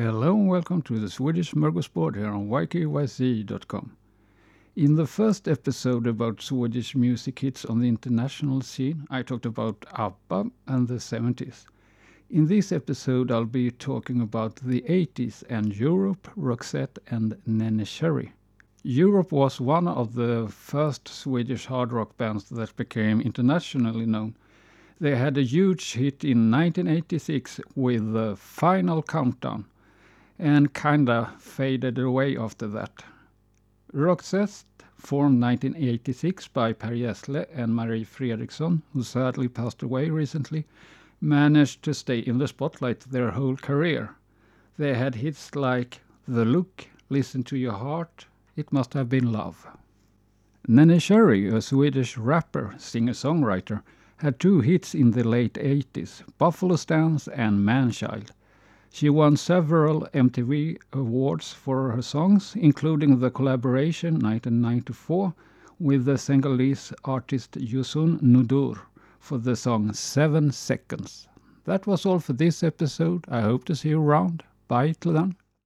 Hello and welcome to the Swedish Smorgasbord here on ykyz.com. In the first episode about Swedish music hits on the international scene, I talked about ABBA and the 70s. In this episode, I'll be talking about the 80s and Europe, Roxette, and Neneh Cherry. Europe was one of the first Swedish hard rock bands that became internationally known. They had a huge hit in 1986 with the Final Countdown and kinda faded away after that. Roxette, formed 1986 by Per Gessle and Marie Fredriksson, who sadly passed away recently, managed to stay in the spotlight their whole career. They had hits like The Look, Listen to Your Heart, It Must Have Been Love. Neneh Cherry, a Swedish rapper, singer-songwriter, had two hits in the late 80s, Buffalo Stance and Manchild. She won several MTV awards for her songs, including the collaboration 1994 with the Senegalese artist Youssou N'Dour for the song Seven Seconds. That was all for this episode. I hope to see you around. Bye till then.